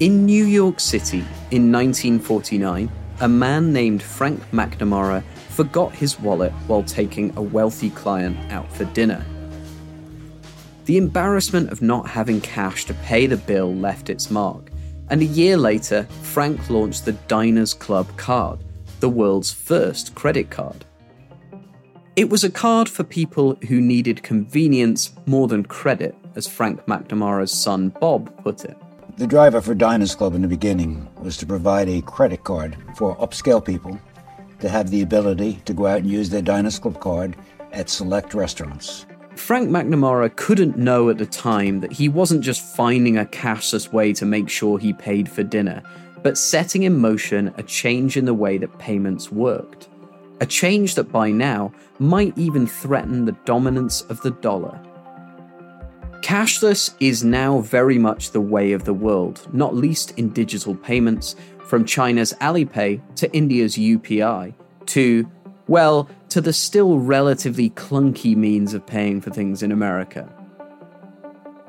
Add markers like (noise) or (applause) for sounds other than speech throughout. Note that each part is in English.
In New York City in 1949, a man named Frank McNamara forgot his wallet while taking a wealthy client out for dinner. The embarrassment of not having cash to pay the bill left its mark, and a year later, Frank launched the Diners Club card, the world's first credit card. It was a card for people who needed convenience more than credit, as Frank McNamara's son Bob put it. The driver for Diners Club in the beginning was to provide a credit card for upscale people to have the ability to go out and use their Diners Club card at select restaurants. Frank McNamara couldn't know at the time that he wasn't just finding a cashless way to make sure he paid for dinner, but setting in motion a change in the way that payments worked. A change that by now might even threaten the dominance of the dollar. Cashless is now very much the way of the world, not least in digital payments, from China's Alipay to India's UPI, to, well, to the still relatively clunky means of paying for things in America.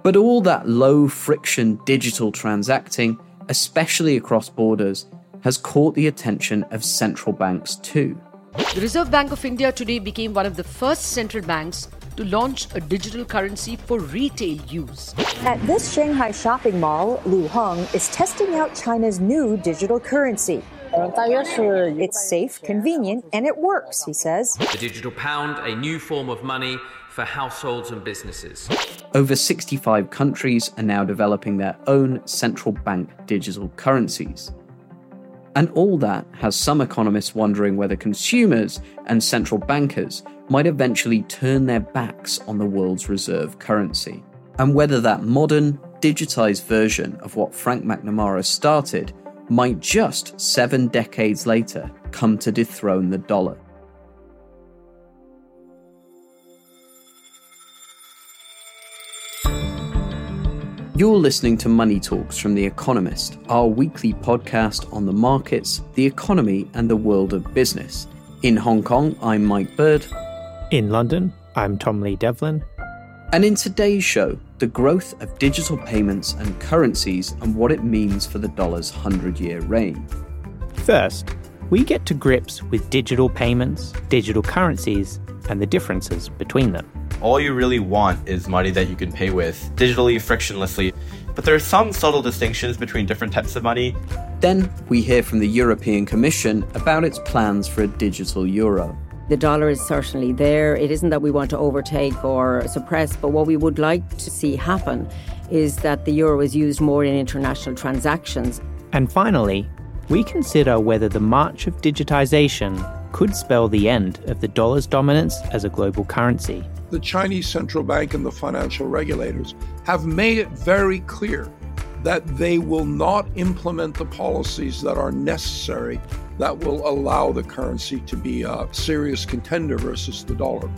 But all that low friction digital transacting, especially across borders, has caught the attention of central banks too. The Reserve Bank of India today became one of the first central banks to launch a digital currency for retail use. At this Shanghai shopping mall, Lu Hong is testing out China's new digital currency. It's safe, convenient, and it works, he says. The digital pound, a new form of money for households and businesses. Over 65 countries are now developing their own central bank digital currencies. And all that has some economists wondering whether consumers and central bankers might eventually turn their backs on the world's reserve currency, and whether that modern, digitized version of what Frank McNamara started might just seven decades later come to dethrone the dollar. You're listening to Money Talks from The Economist, our weekly podcast on the markets, the economy, and the world of business. In Hong Kong, I'm Mike Bird. In London, I'm Tom Lee Devlin. And in today's show, the growth of digital payments and currencies and what it means for the dollar's 100 year reign. First, we get to grips with digital payments, digital currencies, and the differences between them. All you really want is money that you can pay with digitally, frictionlessly. But there are some subtle distinctions between different types of money. Then we hear from the European Commission about its plans for a digital euro. The dollar is certainly there. It isn't that we want to overtake or suppress, but what we would like to see happen is that the euro is used more in international transactions. And finally, we consider whether the march of digitization could spell the end of the dollar's dominance as a global currency. The Chinese central bank and the financial regulators have made it very clear that they will not implement the policies that are necessary that will allow the currency to be a serious contender versus the dollar.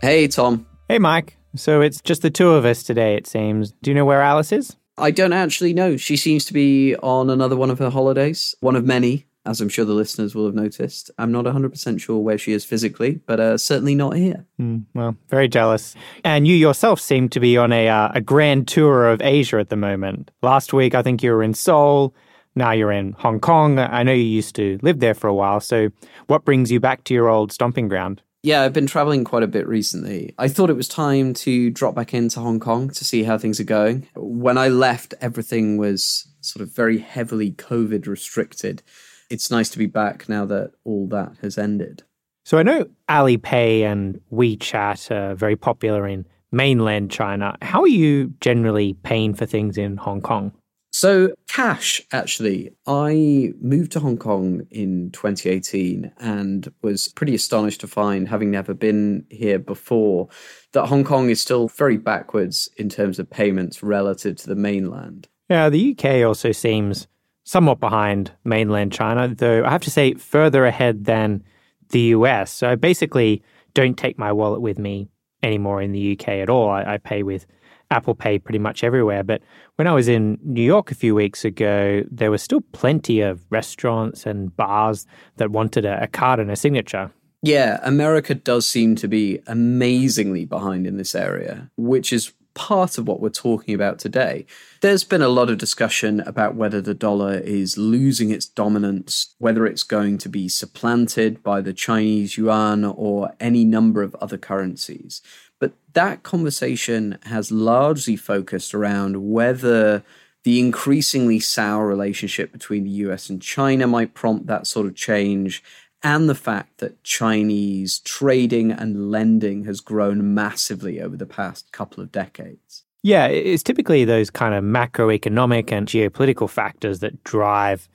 Hey, Tom. Hey, Mike. So it's just the two of us today, it seems. Do you know where Alice is? I don't actually know. She seems to be on another one of her holidays, one of many, as I'm sure the listeners will have noticed. I'm not 100% sure where she is physically, but uh, certainly not here. Mm, well, very jealous. And you yourself seem to be on a, uh, a grand tour of Asia at the moment. Last week, I think you were in Seoul. Now you're in Hong Kong. I know you used to live there for a while. So, what brings you back to your old stomping ground? Yeah, I've been traveling quite a bit recently. I thought it was time to drop back into Hong Kong to see how things are going. When I left, everything was sort of very heavily COVID restricted. It's nice to be back now that all that has ended. So I know Alipay and WeChat are very popular in mainland China. How are you generally paying for things in Hong Kong? So, cash, actually, I moved to Hong Kong in 2018 and was pretty astonished to find, having never been here before, that Hong Kong is still very backwards in terms of payments relative to the mainland. Yeah, the UK also seems somewhat behind mainland China, though I have to say further ahead than the US. So I basically don't take my wallet with me anymore in the UK at all. I, I pay with Apple Pay pretty much everywhere. But when I was in New York a few weeks ago, there were still plenty of restaurants and bars that wanted a, a card and a signature. Yeah, America does seem to be amazingly behind in this area, which is part of what we're talking about today. There's been a lot of discussion about whether the dollar is losing its dominance, whether it's going to be supplanted by the Chinese yuan or any number of other currencies. But that conversation has largely focused around whether the increasingly sour relationship between the US and China might prompt that sort of change, and the fact that Chinese trading and lending has grown massively over the past couple of decades. Yeah, it's typically those kind of macroeconomic and geopolitical factors that drive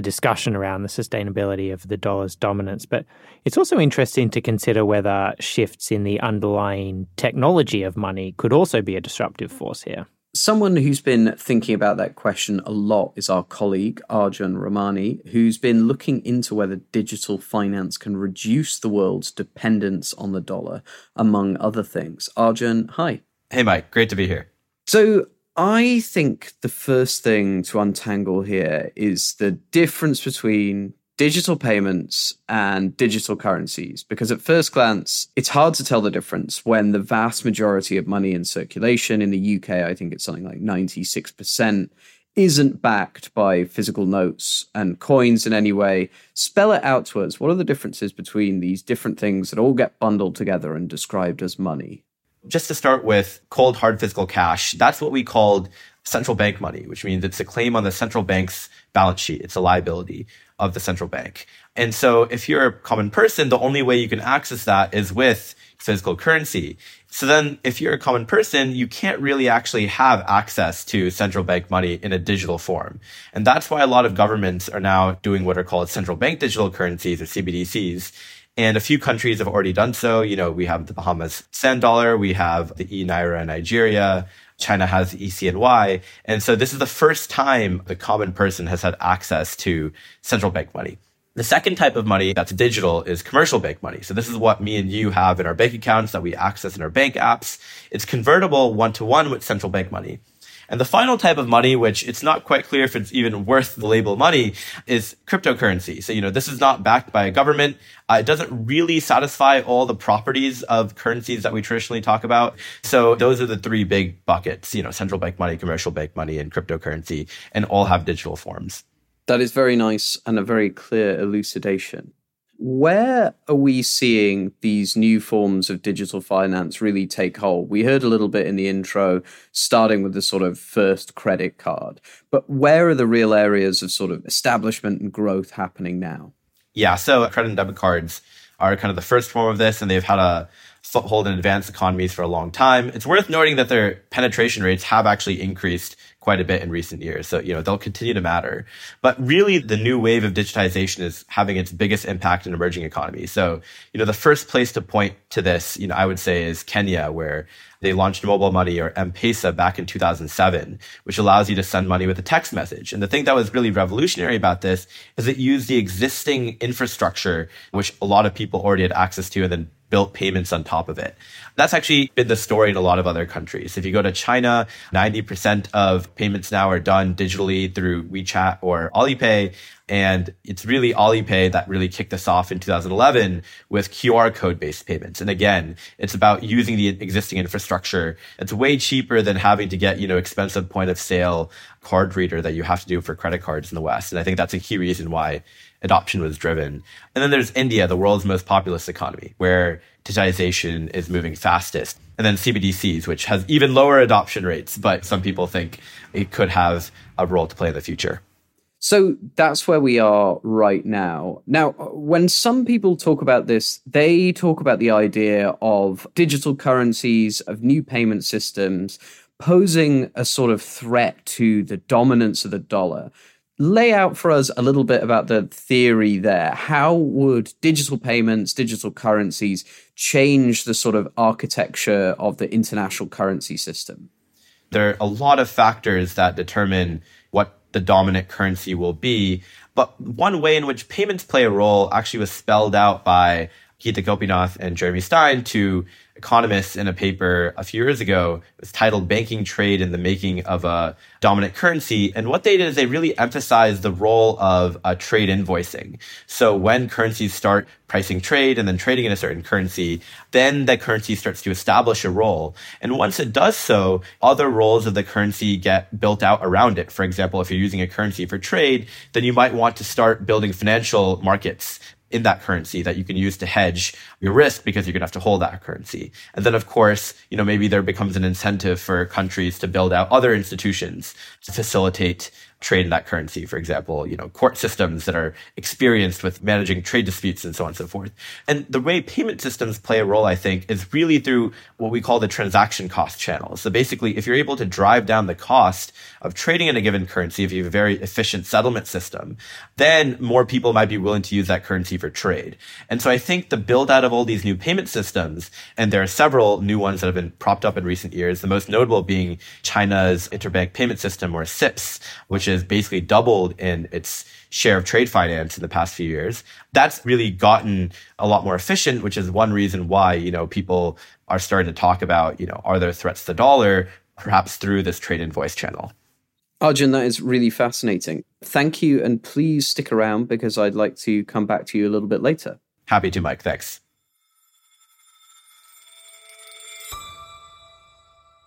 the discussion around the sustainability of the dollar's dominance. But it's also interesting to consider whether shifts in the underlying technology of money could also be a disruptive force here. Someone who's been thinking about that question a lot is our colleague, Arjun Ramani, who's been looking into whether digital finance can reduce the world's dependence on the dollar, among other things. Arjun, hi. Hey, Mike. Great to be here. So, I think the first thing to untangle here is the difference between digital payments and digital currencies because at first glance it's hard to tell the difference when the vast majority of money in circulation in the UK I think it's something like 96% isn't backed by physical notes and coins in any way. Spell it out to us. What are the differences between these different things that all get bundled together and described as money just to start with cold hard physical cash, that's what we called central bank money, which means it's a claim on the central bank's balance sheet. It's a liability of the central bank. And so if you're a common person, the only way you can access that is with physical currency. So then if you're a common person, you can't really actually have access to central bank money in a digital form. And that's why a lot of governments are now doing what are called central bank digital currencies or CBDCs. And a few countries have already done so. You know, we have the Bahamas Sand Dollar, we have the E Naira in Nigeria, China has e-CNY. And so this is the first time the common person has had access to central bank money. The second type of money that's digital is commercial bank money. So this is what me and you have in our bank accounts that we access in our bank apps. It's convertible one to one with central bank money. And the final type of money, which it's not quite clear if it's even worth the label money, is cryptocurrency. So, you know, this is not backed by a government. Uh, it doesn't really satisfy all the properties of currencies that we traditionally talk about. So those are the three big buckets, you know, central bank money, commercial bank money, and cryptocurrency, and all have digital forms. That is very nice and a very clear elucidation. Where are we seeing these new forms of digital finance really take hold? We heard a little bit in the intro, starting with the sort of first credit card. But where are the real areas of sort of establishment and growth happening now? Yeah, so credit and debit cards are kind of the first form of this, and they've had a foothold in advanced economies for a long time. It's worth noting that their penetration rates have actually increased quite a bit in recent years. So, you know, they'll continue to matter. But really, the new wave of digitization is having its biggest impact in emerging economies. So, you know, the first place to point to this, you know, I would say is Kenya, where they launched mobile money or M-Pesa back in 2007, which allows you to send money with a text message. And the thing that was really revolutionary about this is it used the existing infrastructure, which a lot of people already had access to and then built payments on top of it. That's actually been the story in a lot of other countries. If you go to China, 90% of payments now are done digitally through WeChat or Alipay. And it's really Alipay that really kicked us off in 2011 with QR code based payments. And again, it's about using the existing infrastructure. It's way cheaper than having to get, you know, expensive point of sale card reader that you have to do for credit cards in the West. And I think that's a key reason why adoption was driven. And then there's India, the world's most populous economy, where digitization is moving fastest. And then CBDCs, which has even lower adoption rates, but some people think it could have a role to play in the future. So that's where we are right now. Now, when some people talk about this, they talk about the idea of digital currencies, of new payment systems, posing a sort of threat to the dominance of the dollar. Lay out for us a little bit about the theory there. How would digital payments, digital currencies change the sort of architecture of the international currency system? There are a lot of factors that determine what the dominant currency will be. But one way in which payments play a role actually was spelled out by Geeta Gopinath and Jeremy Stein, two economists, in a paper a few years ago. It was titled Banking Trade and the Making of a Dominant Currency. And what they did is they really emphasized the role of uh, trade invoicing. So when currencies start pricing trade and then trading in a certain currency, then that currency starts to establish a role. And once it does so, other roles of the currency get built out around it. For example, if you're using a currency for trade, then you might want to start building financial markets in that currency that you can use to hedge your risk because you're going to have to hold that currency. And then, of course, you know, maybe there becomes an incentive for countries to build out other institutions to facilitate trade in that currency. For example, you know, court systems that are experienced with managing trade disputes and so on and so forth. And the way payment systems play a role, I think, is really through what we call the transaction cost channel. So basically, if you're able to drive down the cost of trading in a given currency, if you have a very efficient settlement system, then more people might be willing to use that currency for trade. And so I think the build out of all these new payment systems, and there are several new ones that have been propped up in recent years, the most notable being China's interbank payment system or CIPS, which has basically doubled in its share of trade finance in the past few years. That's really gotten a lot more efficient, which is one reason why, you know, people are starting to talk about, you know, are there threats to the dollar, perhaps through this trade invoice channel. Arjun, that is really fascinating. Thank you, and please stick around because I'd like to come back to you a little bit later. Happy to, Mike. Thanks.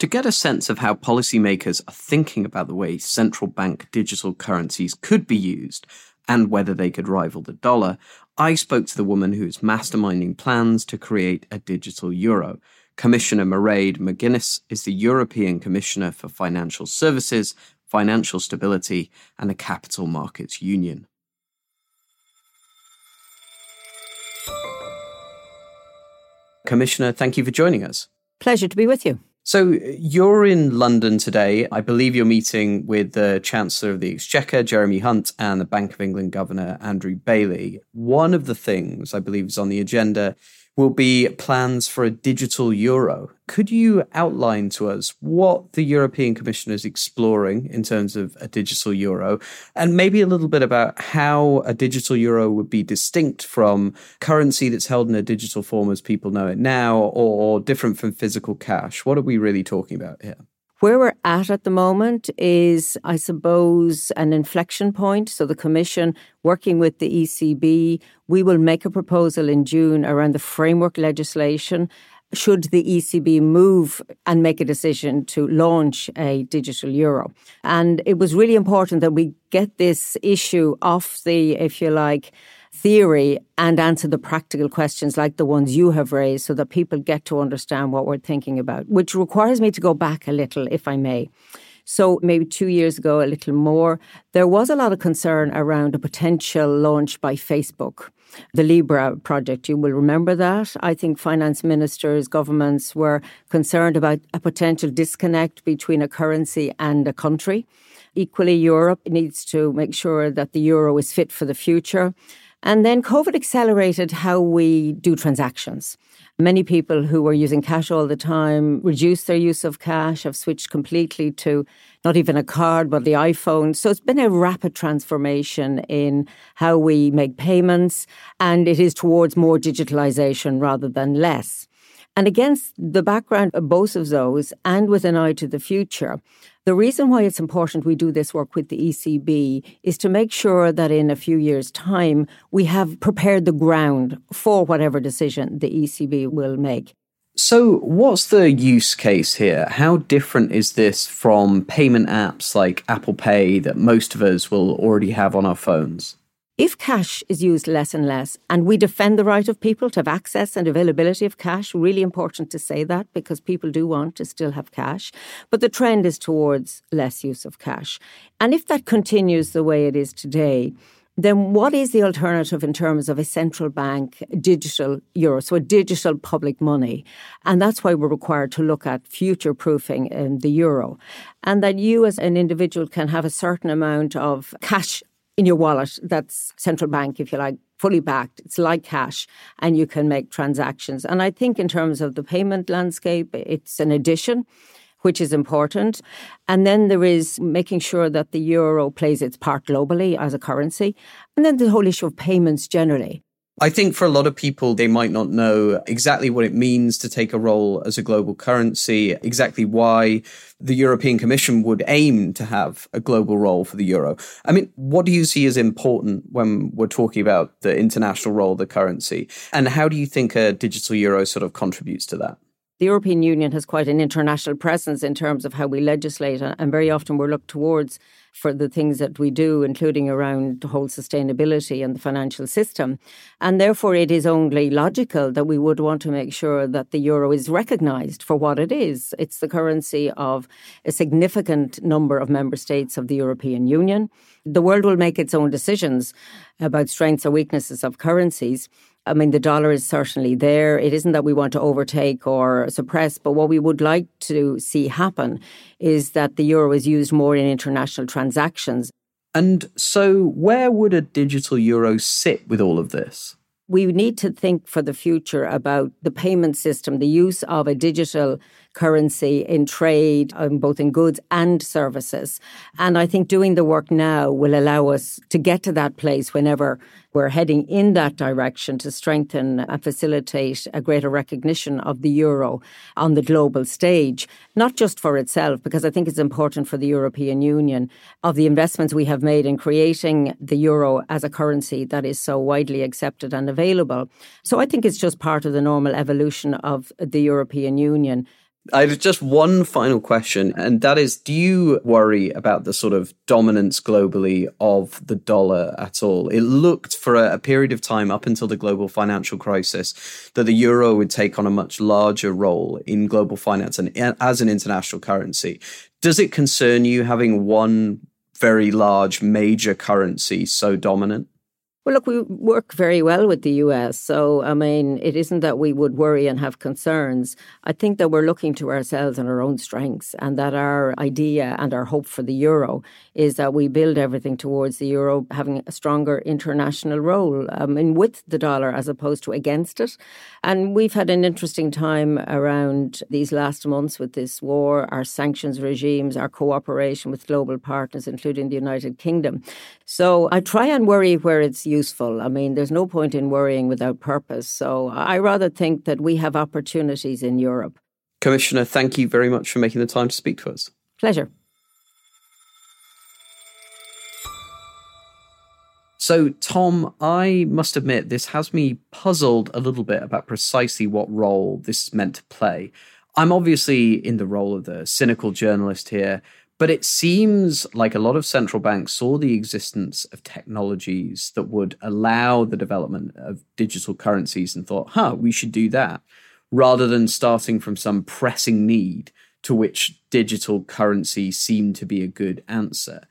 To get a sense of how policymakers are thinking about the way central bank digital currencies could be used and whether they could rival the dollar, I spoke to the woman who's masterminding plans to create a digital euro. Commissioner Mairead McGuinness is the European Commissioner for Financial Services, Financial Stability, and a Capital Markets Union. Commissioner, thank you for joining us. Pleasure to be with you. So uh, you're in London today. I believe you're meeting with the Chancellor of the Exchequer, Jeremy Hunt, and the Bank of England Governor, Andrew Bailey. One of the things I believe is on the agenda will be plans for a digital euro. Could you outline to us what the European Commission is exploring in terms of a digital euro, and maybe a little bit about how a digital euro would be distinct from currency that's held in a digital form as people know it now, or different from physical cash? What are we really talking about here? Where we're at at the moment is, I suppose, an inflection point. So the Commission, working with the ECB, we will make a proposal in June around the framework legislation. Should the ECB move and make a decision to launch a digital euro? And it was really important that we get this issue off the, if you like, theory and answer the practical questions like the ones you have raised so that people get to understand what we're thinking about, which requires me to go back a little, if I may. So, maybe two years ago, a little more, there was a lot of concern around a potential launch by Facebook. The Libra project, you will remember that. I think finance ministers, governments were concerned about a potential disconnect between a currency and a country. Equally, Europe needs to make sure that the euro is fit for the future. And then COVID accelerated how we do transactions. Many people who were using cash all the time reduced their use of cash, have switched completely to not even a card, but the iPhone. So it's been a rapid transformation in how we make payments, and it is towards more digitalization rather than less. And against the background of both of those, and with an eye to the future, the reason why it's important we do this work with the ECB is to make sure that in a few years' time, we have prepared the ground for whatever decision the ECB will make. So, what's the use case here? How different is this from payment apps like Apple Pay that most of us will already have on our phones? If cash is used less and less, and we defend the right of people to have access and availability of cash, really important to say that because people do want to still have cash, but the trend is towards less use of cash. And if that continues the way it is today, then what is the alternative in terms of a central bank digital euro, so a digital public money? And that's why we're required to look at future proofing in um, the euro. And that you as an individual can have a certain amount of cash in your wallet that's central bank, if you like, fully backed. It's like cash and you can make transactions. And I think in terms of the payment landscape, it's an addition which is important. And then there is making sure that the euro plays its part globally as a currency. And then the whole issue of payments generally. I think for a lot of people, they might not know exactly what it means to take a role as a global currency, exactly why the European Commission would aim to have a global role for the euro. I mean, what do you see as important when we're talking about the international role of the currency? And how do you think a digital euro sort of contributes to that? The European Union has quite an international presence in terms of how we legislate, uh, and very often we're looked towards for the things that we do, including around the whole sustainability and the financial system. And therefore, it is only logical that we would want to make sure that the euro is recognised for what it is. It's the currency of a significant number of member states of the European Union. The world will make its own decisions about strengths or weaknesses of currencies. I mean, the dollar is certainly there. It isn't that we want to overtake or suppress, but what we would like to see happen is that the euro is used more in international transactions. And so, where would a digital euro sit with all of this? We need to think for the future about the payment system, the use of a digital currency in trade, um, both in goods and services. And I think doing the work now will allow us to get to that place whenever we're heading in that direction to strengthen and facilitate a greater recognition of the euro on the global stage, not just for itself, because I think it's important for the European Union of the investments we have made in creating the euro as a currency that is so widely accepted and available. So I think it's just part of the normal evolution of the European Union. I have just one final question, and that is Do you worry about the sort of dominance globally of the dollar at all? It looked for a, period of time up until the global financial crisis that the euro would take on a much larger role in global finance and as an international currency. Does it concern you having one very large major currency so dominant? Well, look, we work very well with the US. So, I mean, it isn't that we would worry and have concerns. I think that we're looking to ourselves and our own strengths, and that our idea and our hope for the euro is that we build everything towards the euro having a stronger international role I mean, with the dollar as opposed to against it. And we've had an interesting time around these last months with this war, our sanctions regimes, our cooperation with global partners, including the United Kingdom. So I try and worry where it's useful. I mean, there's no point in worrying without purpose. So I rather think that we have opportunities in Europe. Commissioner, thank you very much for making the time to speak to us. Pleasure. So, Tom, I must admit, this has me puzzled a little bit about precisely what role this is meant to play. I'm obviously in the role of the cynical journalist here, but it seems like a lot of central banks saw the existence of technologies that would allow the development of digital currencies and thought, huh, we should do that, rather than starting from some pressing need to which digital currency seemed to be a good answer.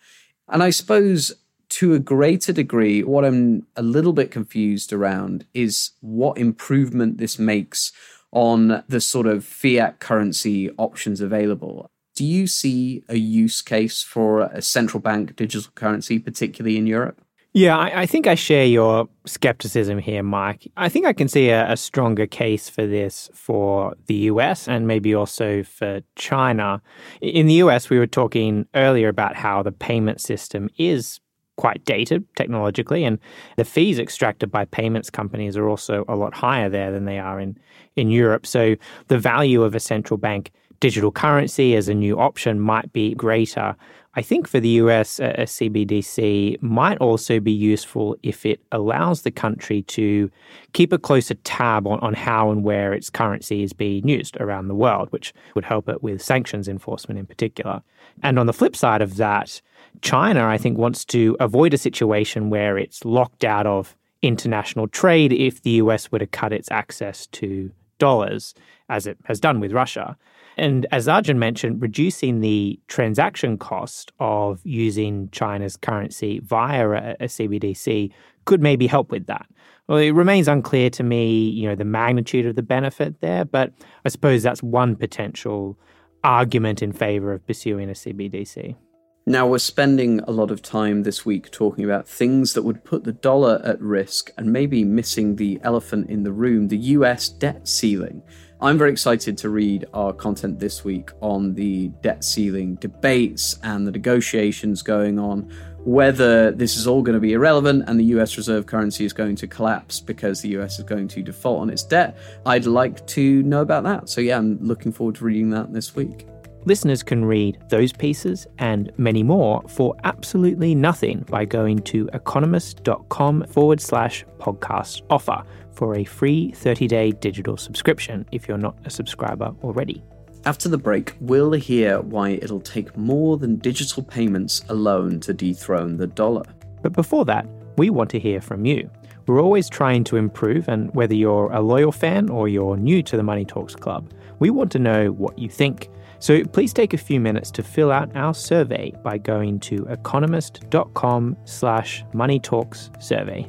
And I suppose to a greater degree, what I'm a little bit confused around is what improvement this makes on the sort of fiat currency options available. Do you see a use case for a central bank digital currency, particularly in Europe? Yeah, I, I, think I share your skepticism here, Mike. I think I can see a, a, stronger case for this for the US and maybe also for China. In the US, we were talking earlier about how the payment system is quite dated technologically, and the fees extracted by payments companies are also a lot higher there than they are in, in Europe. So the value of a central bank digital currency as a new option might be greater. I think for the US, a uh, uh, CBDC might also be useful if it allows the country to keep a closer tab on, on how and where its currency is being used around the world, which would help it with sanctions enforcement in particular. And on the flip side of that, China, I think, wants to avoid a situation where it's locked out of international trade if the US were to cut its access to dollars, as it has done with Russia. And as Arjun mentioned, reducing the transaction cost of using China's currency via a, a CBDC could maybe help with that. Well, it remains unclear to me, you know, the magnitude of the benefit there, but I suppose that's one potential argument in favor of pursuing a CBDC. Now, we're spending a lot of time this week talking about things that would put the dollar at risk and maybe missing the elephant in the room the US debt ceiling. I'm very excited to read our content this week on the debt ceiling debates and the negotiations going on, whether this is all going to be irrelevant and the US reserve currency is going to collapse because the US is going to default on its debt. I'd like to know about that. So, yeah, I'm looking forward to reading that this week. Listeners can read those pieces and many more for absolutely nothing by going to economist.com forward slash podcast offer for a free 30 day digital subscription if you're not a subscriber already. After the break, we'll hear why it'll take more than digital payments alone to dethrone the dollar. But before that, we want to hear from you. We're always trying to improve, and whether you're a loyal fan or you're new to the Money Talks Club, we want to know what you think. So please take a few minutes to fill out our survey by going to economist.com slash money talks survey.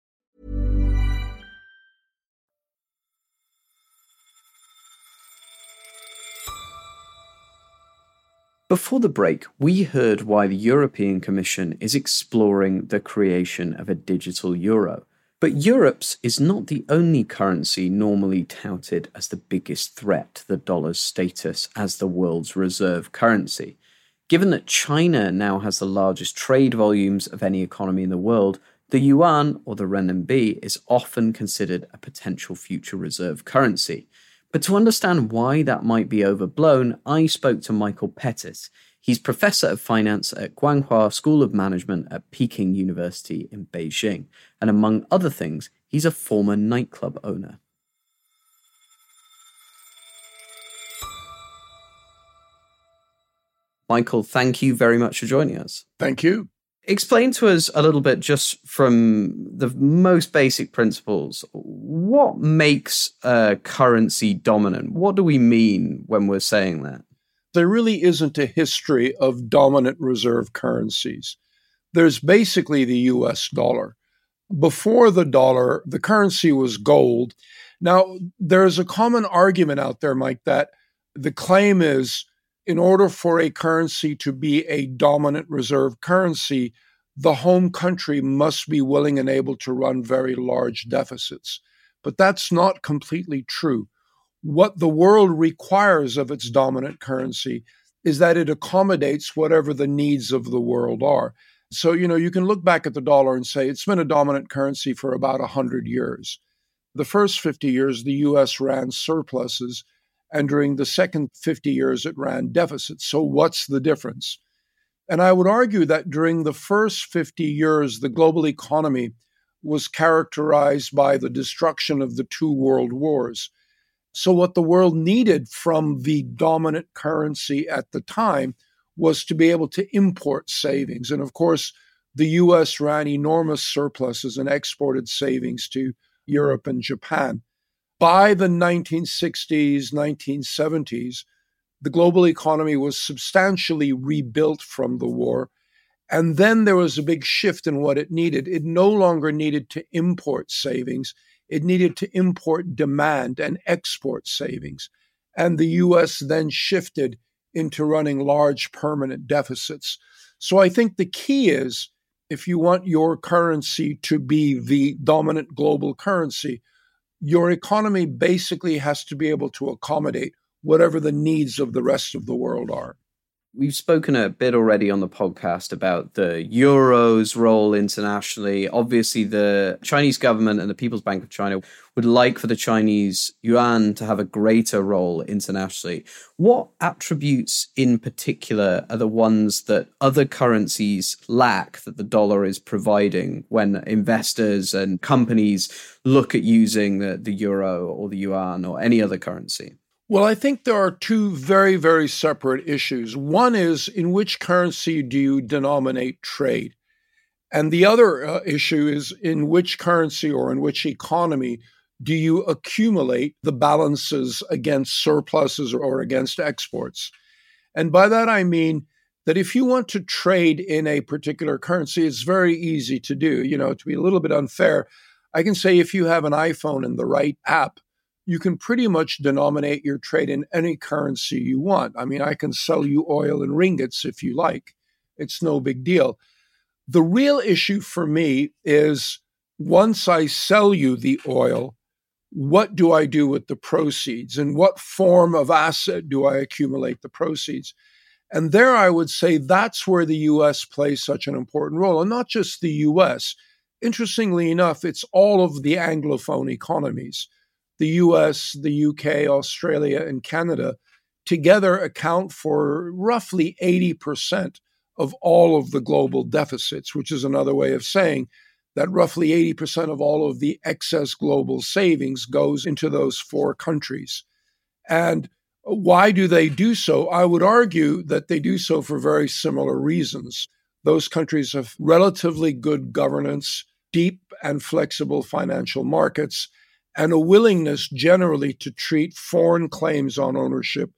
Before the break, we heard why the European Commission is exploring the creation of a digital euro. But Europe's is not the only currency normally touted as the biggest threat to the dollar's status as the world's reserve currency. Given that China now has the largest trade volumes of any economy in the world, the yuan or the renminbi is often considered a potential future reserve currency. But to understand why that might be overblown, I spoke to Michael Pettis. He's professor of finance at Guanghua School of Management at Peking University in Beijing. And among other things, he's a former nightclub owner. Michael, thank you very much for joining us. Thank you. Explain to us a little bit, just from the most basic principles, what makes a currency dominant? What do we mean when we're saying that? There really isn't a history of dominant reserve currencies. There's basically the US dollar. Before the dollar, the currency was gold. Now, there's a common argument out there, Mike, that the claim is in order for a currency to be a dominant reserve currency, the home country must be willing and able to run very large deficits. But that's not completely true. What the world requires of its dominant currency is that it accommodates whatever the needs of the world are. So, you know, you can look back at the dollar and say it's been a dominant currency for about 100 years. The first 50 years, the US ran surpluses and during the second 50 years, it ran deficits. So, what's the difference? And I would argue that during the first 50 years, the global economy was characterized by the destruction of the two world wars. So, what the world needed from the dominant currency at the time was to be able to import savings. And of course, the US ran enormous surpluses and exported savings to Europe and Japan by the 1960s, 1970s, the global economy was substantially rebuilt from the war. And then there was a big shift in what it needed. It no longer needed to import savings, it needed to import demand and export savings. And the US then shifted into running large permanent deficits. So I think the key is if you want your currency to be the dominant global currency, your economy basically has to be able to accommodate whatever the needs of the rest of the world are. We've spoken a bit already on the podcast about the euro's role internationally. Obviously, the Chinese government and the People's Bank of China would like for the Chinese yuan to have a greater role internationally. What attributes in particular are the ones that other currencies lack that the dollar is providing when investors and companies look at using the, the euro or the yuan or any other currency? Well, I think there are two very, very separate issues. One is in which currency do you denominate trade? And the other uh, issue is in which currency or in which economy do you accumulate the balances against surpluses or against exports? And by that I mean that if you want to trade in a particular currency, it's very easy to do. You know, to be a little bit unfair, I can say if you have an iPhone and the right app, you can pretty much denominate your trade in any currency you want. I mean, I can sell you oil in ringgits if you like. It's no big deal. The real issue for me is once I sell you the oil, what do I do with the proceeds? In what form of asset do I accumulate the proceeds? And there I would say that's where the US plays such an important role. And not just the US. Interestingly enough, it's all of the Anglophone economies the US, the UK, Australia, and Canada together account for roughly 80% of all of the global deficits, which is another way of saying that roughly 80% of all of the excess global savings goes into those four countries. And why do they do so? I would argue that they do so for very similar reasons. Those countries have relatively good governance, deep and flexible financial markets, and a willingness generally to treat foreign claims on ownership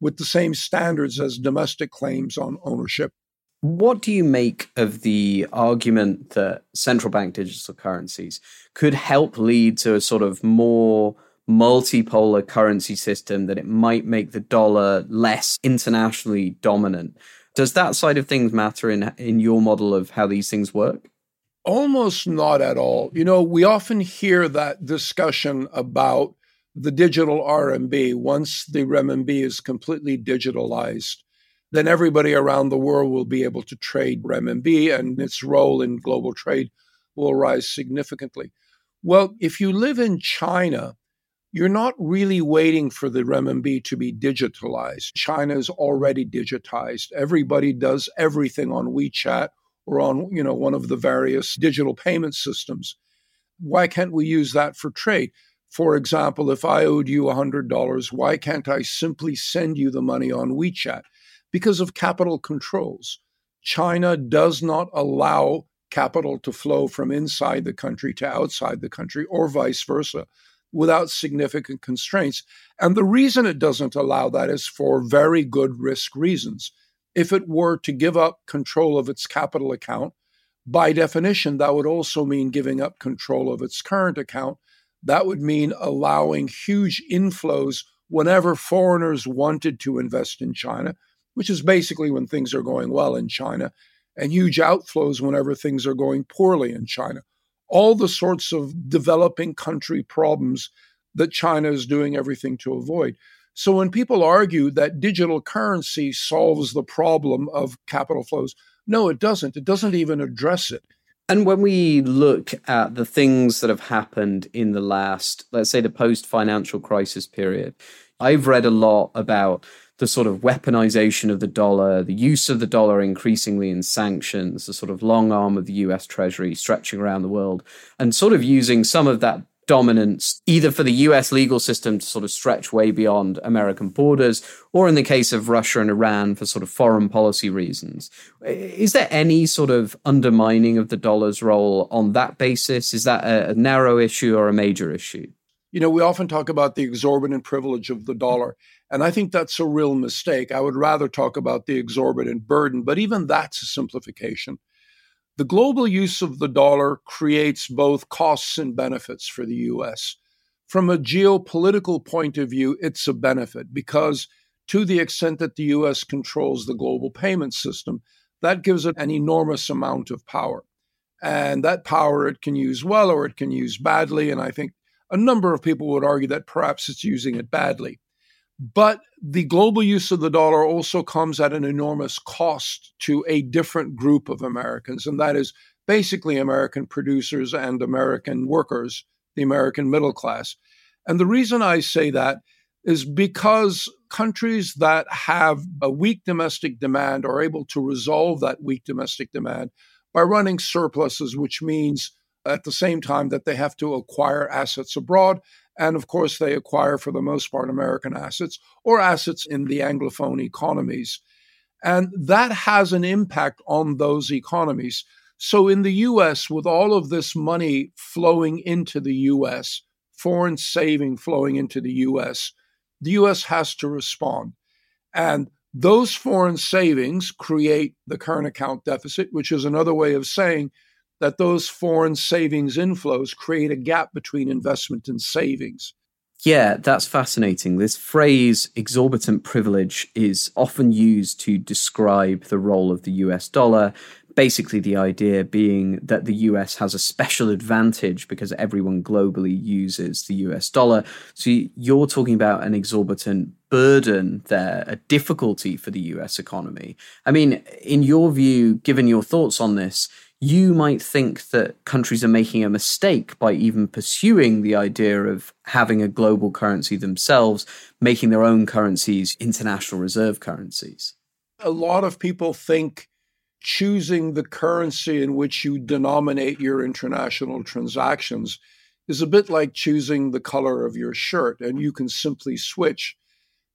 with the same standards as domestic claims on ownership. What do you make of the argument that central bank digital currencies could help lead to a sort of more multipolar currency system, that it might make the dollar less internationally dominant? Does that side of things matter in, in your model of how these things work? Almost not at all. You know, we often hear that discussion about the digital RMB. Once the renminbi is completely digitalized, then everybody around the world will be able to trade renminbi and its role in global trade will rise significantly. Well, if you live in China, you're not really waiting for the renminbi to be digitalized. China is already digitized. Everybody does everything on WeChat or on you know one of the various digital payment systems why can't we use that for trade? For example if i owed you $100 why can't i simply send you the money on wechat? Because of capital controls. China does not allow capital to flow from inside the country to outside the country or vice versa without significant constraints. And the reason it doesn't allow that is for very good risk reasons if it were to give up control of its capital account, by definition, that would also mean giving up control of its current account. That would mean allowing huge inflows whenever foreigners wanted to invest in China, which is basically when things are going well in China, and huge outflows whenever things are going poorly in China. All the sorts of developing country problems that China is doing everything to avoid. So when people argue that digital currency solves the problem of capital flows, no, it doesn't. It doesn't even address it. And when we look at the things that have happened in the last, let's say, the post financial crisis period, I've read a lot about the sort of weaponization of the dollar, the use of the dollar increasingly in sanctions, the sort of long arm of the US Treasury stretching around the world, and sort of using some of that dominance, either for the US legal system to sort of stretch way beyond American borders, or in the case of Russia and Iran for sort of foreign policy reasons. Is there any sort of undermining of the dollar's role on that basis? Is that a, a narrow issue or a major issue? You know, we often talk about the exorbitant privilege of the dollar. And I think that's a real mistake. I would rather talk about the exorbitant burden, but even that's a simplification. The global use of the dollar creates both costs and benefits for the US. From a geopolitical point of view, it's a benefit because, to the extent that the US controls the global payment system, that gives it an enormous amount of power. And that power it can use well or it can use badly. And I think a number of people would argue that perhaps it's using it badly. But the global use of the dollar also comes at an enormous cost to a different group of Americans, and that is basically American producers and American workers, the American middle class. And the reason I say that is because countries that have a weak domestic demand are able to resolve that weak domestic demand by running surpluses, which means at the same time that they have to acquire assets abroad. And of course, they acquire, for the most part, American assets or assets in the Anglophone economies. And that has an impact on those economies. So, in the US, with all of this money flowing into the US, foreign saving flowing into the US, the US has to respond. And those foreign savings create the current account deficit, which is another way of saying that those foreign savings inflows create a gap between investment and savings. Yeah, that's fascinating. This phrase, exorbitant privilege, is often used to describe the role of the US dollar. Basically, the idea being that the US has a special advantage because everyone globally uses the US dollar. So you're talking about an exorbitant burden there, a difficulty for the US economy. I mean, in your view, given your thoughts on this, you might think that countries are making a mistake by even pursuing the idea of having a global currency themselves, making their own currencies international reserve currencies. A lot of people think choosing the currency in which you denominate your international transactions is a bit like choosing the color of your shirt, and you can simply switch.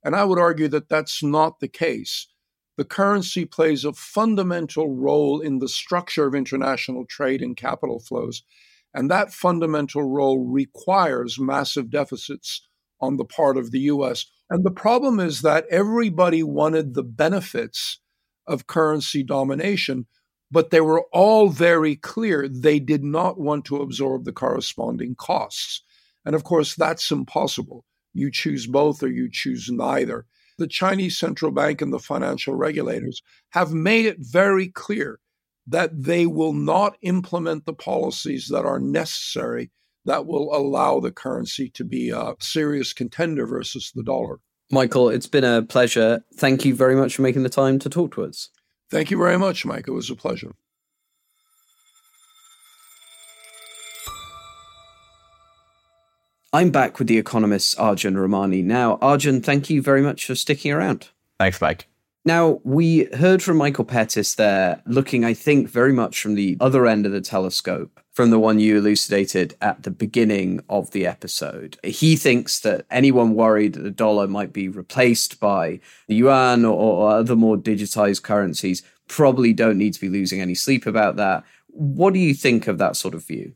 And I would argue that that's not the case the currency plays a fundamental role in the structure of international trade and capital flows. And that fundamental role requires massive deficits on the part of the US. And the problem is that everybody wanted the benefits of currency domination, but they were all very clear they did not want to absorb the corresponding costs. And of course, that's impossible. You choose both or you choose neither the Chinese central bank and the financial regulators have made it very clear that they will not implement the policies that are necessary that will allow the currency to be a serious contender versus the dollar. Michael, it's been a pleasure. Thank you very much for making the time to talk to us. Thank you very much, Mike. It was a pleasure. I'm back with the economist Arjun Ramani. Now, Arjun, thank you very much for sticking around. Thanks, Mike. Now, we heard from Michael Pettis there, looking, I think, very much from the other end of the telescope, from the one you elucidated at the beginning of the episode. He thinks that anyone worried that the dollar might be replaced by the yuan or, or other more digitized currencies probably don't need to be losing any sleep about that. What do you think of that sort of view?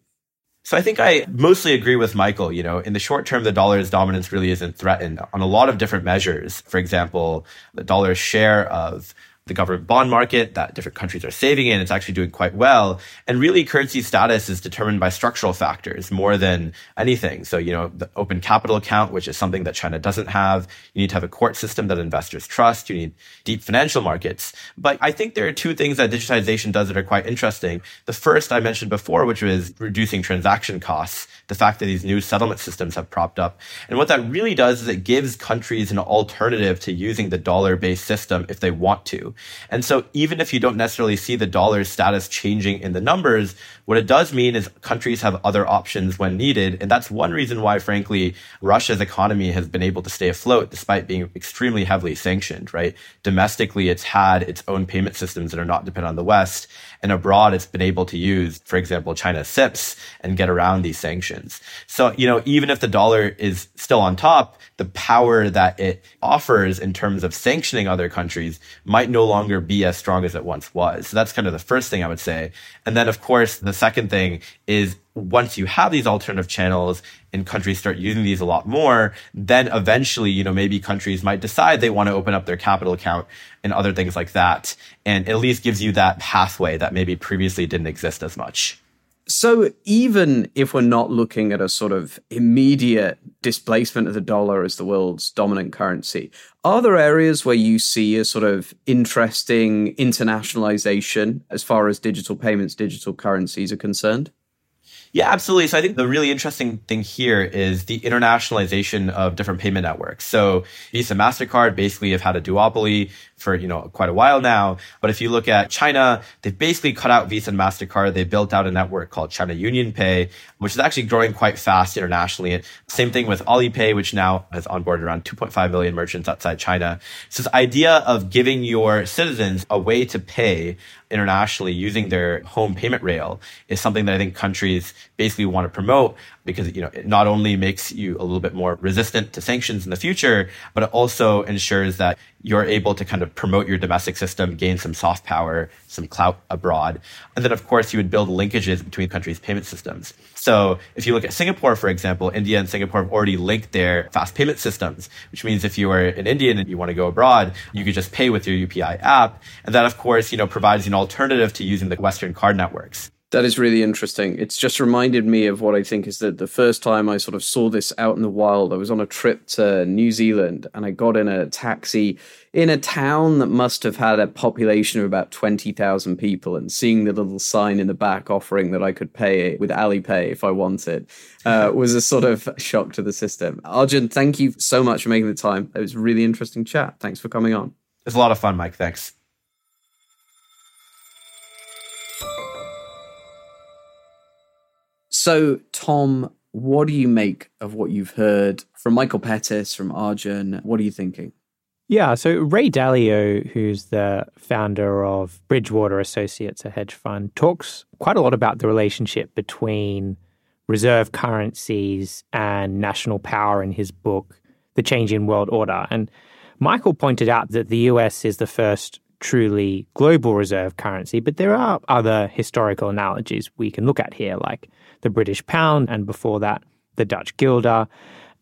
So I think I mostly agree with Michael. You know, in the short term, the dollar's dominance really isn't threatened on a lot of different measures. For example, the dollar's share of the government bond market that different countries are saving in. It's actually doing quite well. And really, currency status is determined by structural factors more than anything. So, you know, the open capital account, which is something that China doesn't have. You need to have a court system that investors trust. You need deep financial markets. But I think there are two things that digitization does that are quite interesting. The first I mentioned before, which was reducing transaction costs the fact that these new settlement systems have propped up. And what that really does is it gives countries an alternative to using the dollar based system if they want to. And so even if you don't necessarily see the dollar status changing in the numbers, what it does mean is countries have other options when needed. And that's one reason why, frankly, Russia's economy has been able to stay afloat despite being extremely heavily sanctioned, right? Domestically, it's had its own payment systems that are not dependent on the West. And abroad, it's been able to use, for example, China's CIPS and get around these sanctions. So, you know, even if the dollar is still on top, the power that it offers in terms of sanctioning other countries might no longer be as strong as it once was. So that's kind of the first thing I would say. And then, of course, the second thing is once you have these alternative channels and countries start using these a lot more, then eventually, you know, maybe countries might decide they want to open up their capital account and other things like that. And at least gives you that pathway that maybe previously didn't exist as much. So, even if we're not looking at a sort of immediate displacement of the dollar as the world's dominant currency, are there areas where you see a sort of interesting internationalization as far as digital payments, digital currencies are concerned? Yeah, absolutely. So I think the really interesting thing here is the internationalization of different payment networks. So Visa, MasterCard basically have had a duopoly for, you know, quite a while now. But if you look at China, they've basically cut out Visa and MasterCard. They built out a network called China UnionPay, which is actually growing quite fast internationally. Same thing with Alipay, which now has onboarded around 2.5 million merchants outside China. So this idea of giving your citizens a way to pay internationally using their home payment rail is something that I think countries basically want to promote because you know it not only makes you a little bit more resistant to sanctions in the future, but it also ensures that you're able to kind of promote your domestic system, gain some soft power, some clout abroad. And then of course you would build linkages between countries' payment systems. So if you look at Singapore, for example, India and Singapore have already linked their fast payment systems, which means if you are an Indian and you want to go abroad, you could just pay with your UPI app. And that of course, you know, provides an alternative to using the Western card networks. That is really interesting. It's just reminded me of what I think is that the first time I sort of saw this out in the wild, I was on a trip to New Zealand and I got in a taxi in a town that must have had a population of about 20,000 people and seeing the little sign in the back offering that I could pay it with Alipay if I wanted uh, (laughs) was a sort of shock to the system. Arjun, thank you so much for making the time. It was a really interesting chat. Thanks for coming on. It's a lot of fun, Mike. Thanks. So, Tom, what do you make of what you've heard from Michael Pettis, from Arjun? What are you thinking? Yeah, so Ray Dalio, who's the founder of Bridgewater Associates, a hedge fund, talks quite a lot about the relationship between reserve currencies and national power in his book, The Changing World Order. And Michael pointed out that the US is the first truly global reserve currency, but there are other historical analogies we can look at here, like the British pound, and before that, the Dutch guilder.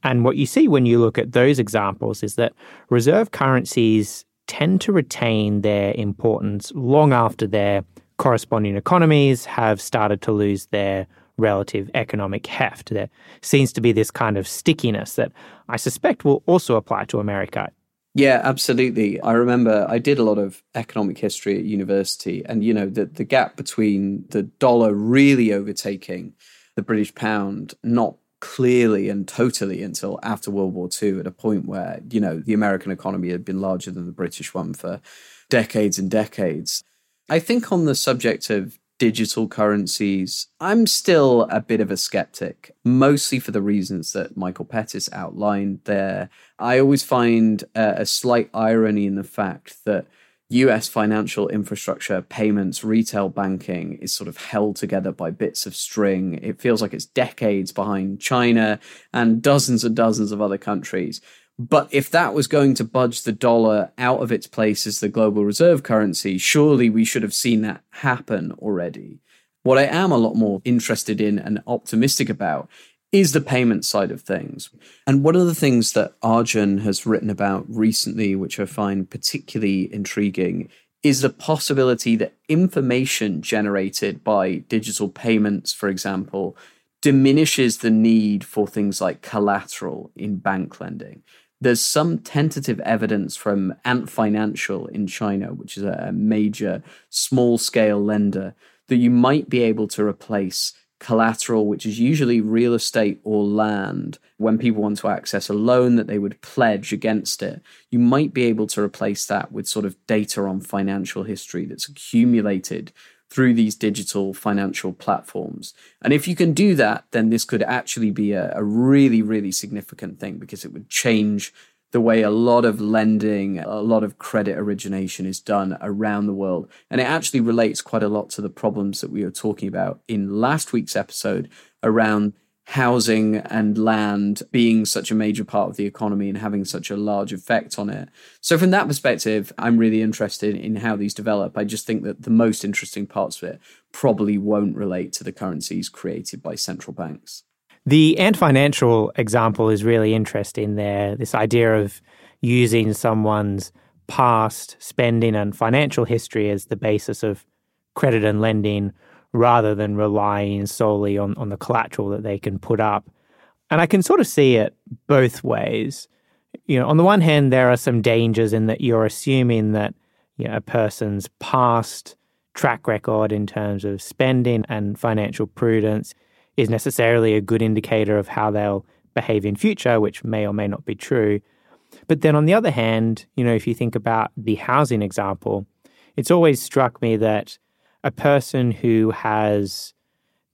And what you see when you look at those examples is that reserve currencies tend to retain their importance long after their corresponding economies have started to lose their relative economic heft. There seems to be this kind of stickiness that I suspect will also apply to America. Yeah, absolutely. I remember I did a lot of economic history at university, and you know the the gap between the dollar really overtaking the British pound, not clearly and totally until after World War II, at a point where you know the American economy had been larger than the British one for decades and decades. I think on the subject of digital currencies, I'm still a bit of a skeptic, mostly for the reasons that Michael Pettis outlined there. I always find a, slight irony in the fact that US financial infrastructure, payments, retail banking is sort of held together by bits of string. It feels like it's decades behind China and dozens and dozens of other countries. But if that was going to budge the dollar out of its place as the global reserve currency, surely we should have seen that happen already. What I am a lot more interested in and optimistic about is the payment side of things. And one of the things that Arjun has written about recently, which I find particularly intriguing, is the possibility that information generated by digital payments, for example, diminishes the need for things like collateral in bank lending there's some tentative evidence from Ant Financial in China, which is a major small scale lender, that you might be able to replace collateral, which is usually real estate or land, when people want to access a loan that they would pledge against it. You might be able to replace that with sort of data on financial history that's accumulated through these digital financial platforms. And if you can do that, then this could actually be a, a, really, really significant thing because it would change the way a lot of lending, a lot of credit origination is done around the world. And it actually relates quite a lot to the problems that we were talking about in last week's episode around housing and land being such a major part of the economy and having such a large effect on it. So, from that perspective, I'm really interested in how these develop. I just think that the most interesting parts of it probably won't relate to the currencies created by central banks. The Ant Financial example is really interesting there. This idea of using someone's past spending and financial history as the basis of credit and lending rather than relying solely on, on the collateral that they can put up. And I can sort of see it both ways. You know, on the one hand, there are some dangers in that you're assuming that you know, a person's past track record in terms of spending and financial prudence is necessarily a good indicator of how they'll behave in future, which may or may not be true. But then on the other hand, you know, if you think about the housing example, it's always struck me that a person who has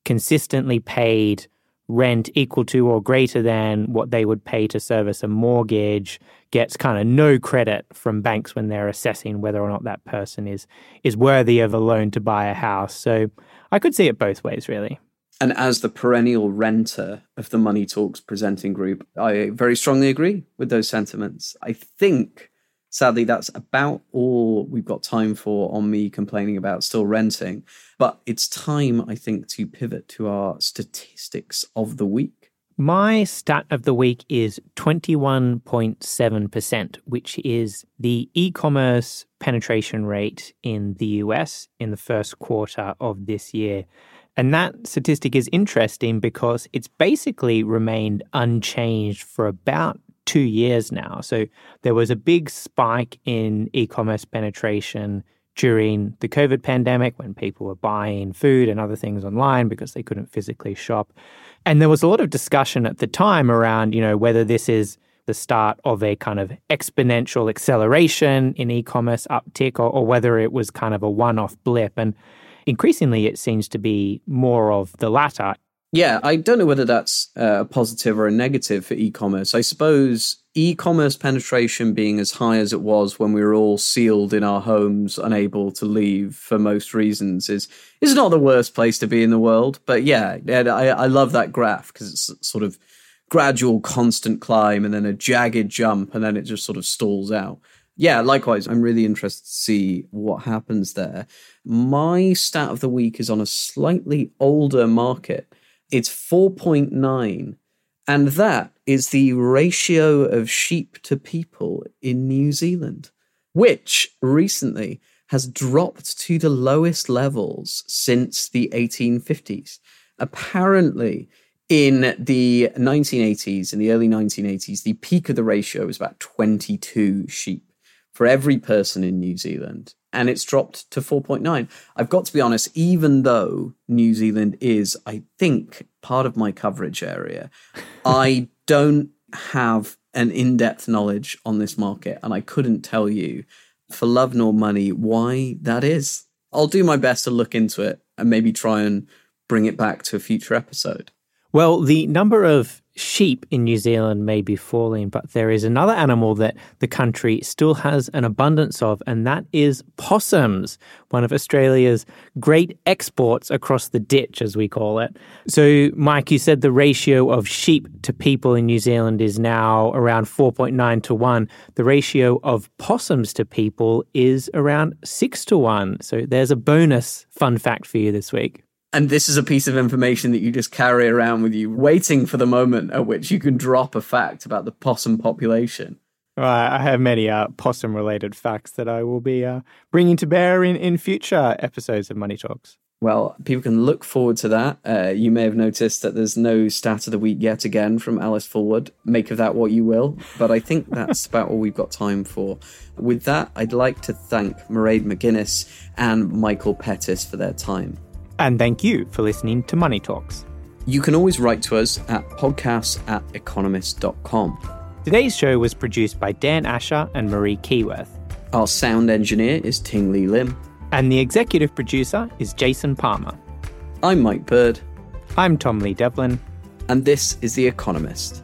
consistently paid rent equal to or greater than what they would pay to service a mortgage gets kind of no credit from banks when they're assessing whether or not that person is is worthy of a loan to buy a house. So I could see it both ways really. And as the perennial renter of the Money Talks presenting group, I very strongly agree with those sentiments. I think sadly that's about all we've got time for on me complaining about still renting. But it's time, I think, to pivot to our statistics of the week. My stat of the week is 21.7%, which is the e commerce penetration rate in the US in the first quarter of this year. And that statistic is interesting because it's basically remained unchanged for about two years now. So there was a big spike in e commerce penetration during the COVID pandemic when people were buying food and other things online because they couldn't physically shop. And there was a lot of discussion at the time around, you know, whether this is the start of a kind of exponential acceleration in e-commerce uptick or, or whether it was kind of a one-off blip. And increasingly it seems to be more of the latter. Yeah, I don't know whether that's uh, a positive or a negative for e commerce. I suppose e commerce penetration being as high as it was when we were all sealed in our homes, unable to leave for most reasons, is, is not the worst place to be in the world. But yeah, I, I love that graph because it's sort of gradual, constant climb and then a jagged jump, and then it just sort of stalls out. Yeah, likewise, I'm really interested to see what happens there. My stat of the week is on a slightly older market it's 4.9. And that is the ratio of sheep to people in New Zealand, which recently has dropped to the lowest levels since the 1850s. Apparently, in the 1980s, in the early 1980s, the peak of the ratio was about 22 sheep for every person in New Zealand and it's dropped to 4.9. I've got to be honest, even though New Zealand is, I think, part of my coverage area, (laughs) I don't have an in depth knowledge on this market, and I couldn't tell you for love nor money why that is. I'll do my best to look into it and maybe try and bring it back to a future episode. Well, the number of sheep in New Zealand may be falling, but there is another animal that the country still has an abundance of, and that is possums, one of Australia's great exports across the ditch, as we call it. So, Mike, you said the ratio of sheep to people in New Zealand is now around 4.9 to 1. The ratio of possums to people is around 6 to 1. So, there's a bonus fun fact for you this week. And this is a piece of information that you just carry around with you, waiting for the moment at which you can drop a fact about the possum population. Well, I have many uh, possum related facts that I will be uh, bringing to bear in, in future episodes of Money Talks. Well, people can look forward to that. Uh, you may have noticed that there's no stat of the week yet again from Alice Fulwood. Make of that what you will. But I think that's (laughs) about all we've got time for. With that, I'd like to thank Mairead McGuinness and Michael Pettis for their time. And thank you for listening to Money Talks. You can always write to us at podcasts at economist.com. Today's show was produced by Dan Asher and Marie Keyworth. Our sound engineer is Ting Lee Lim. And the executive producer is Jason Palmer. I'm Mike Bird. I'm Tom Lee-Devlin. And this is The Economist.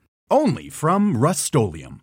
only from Rust-Oleum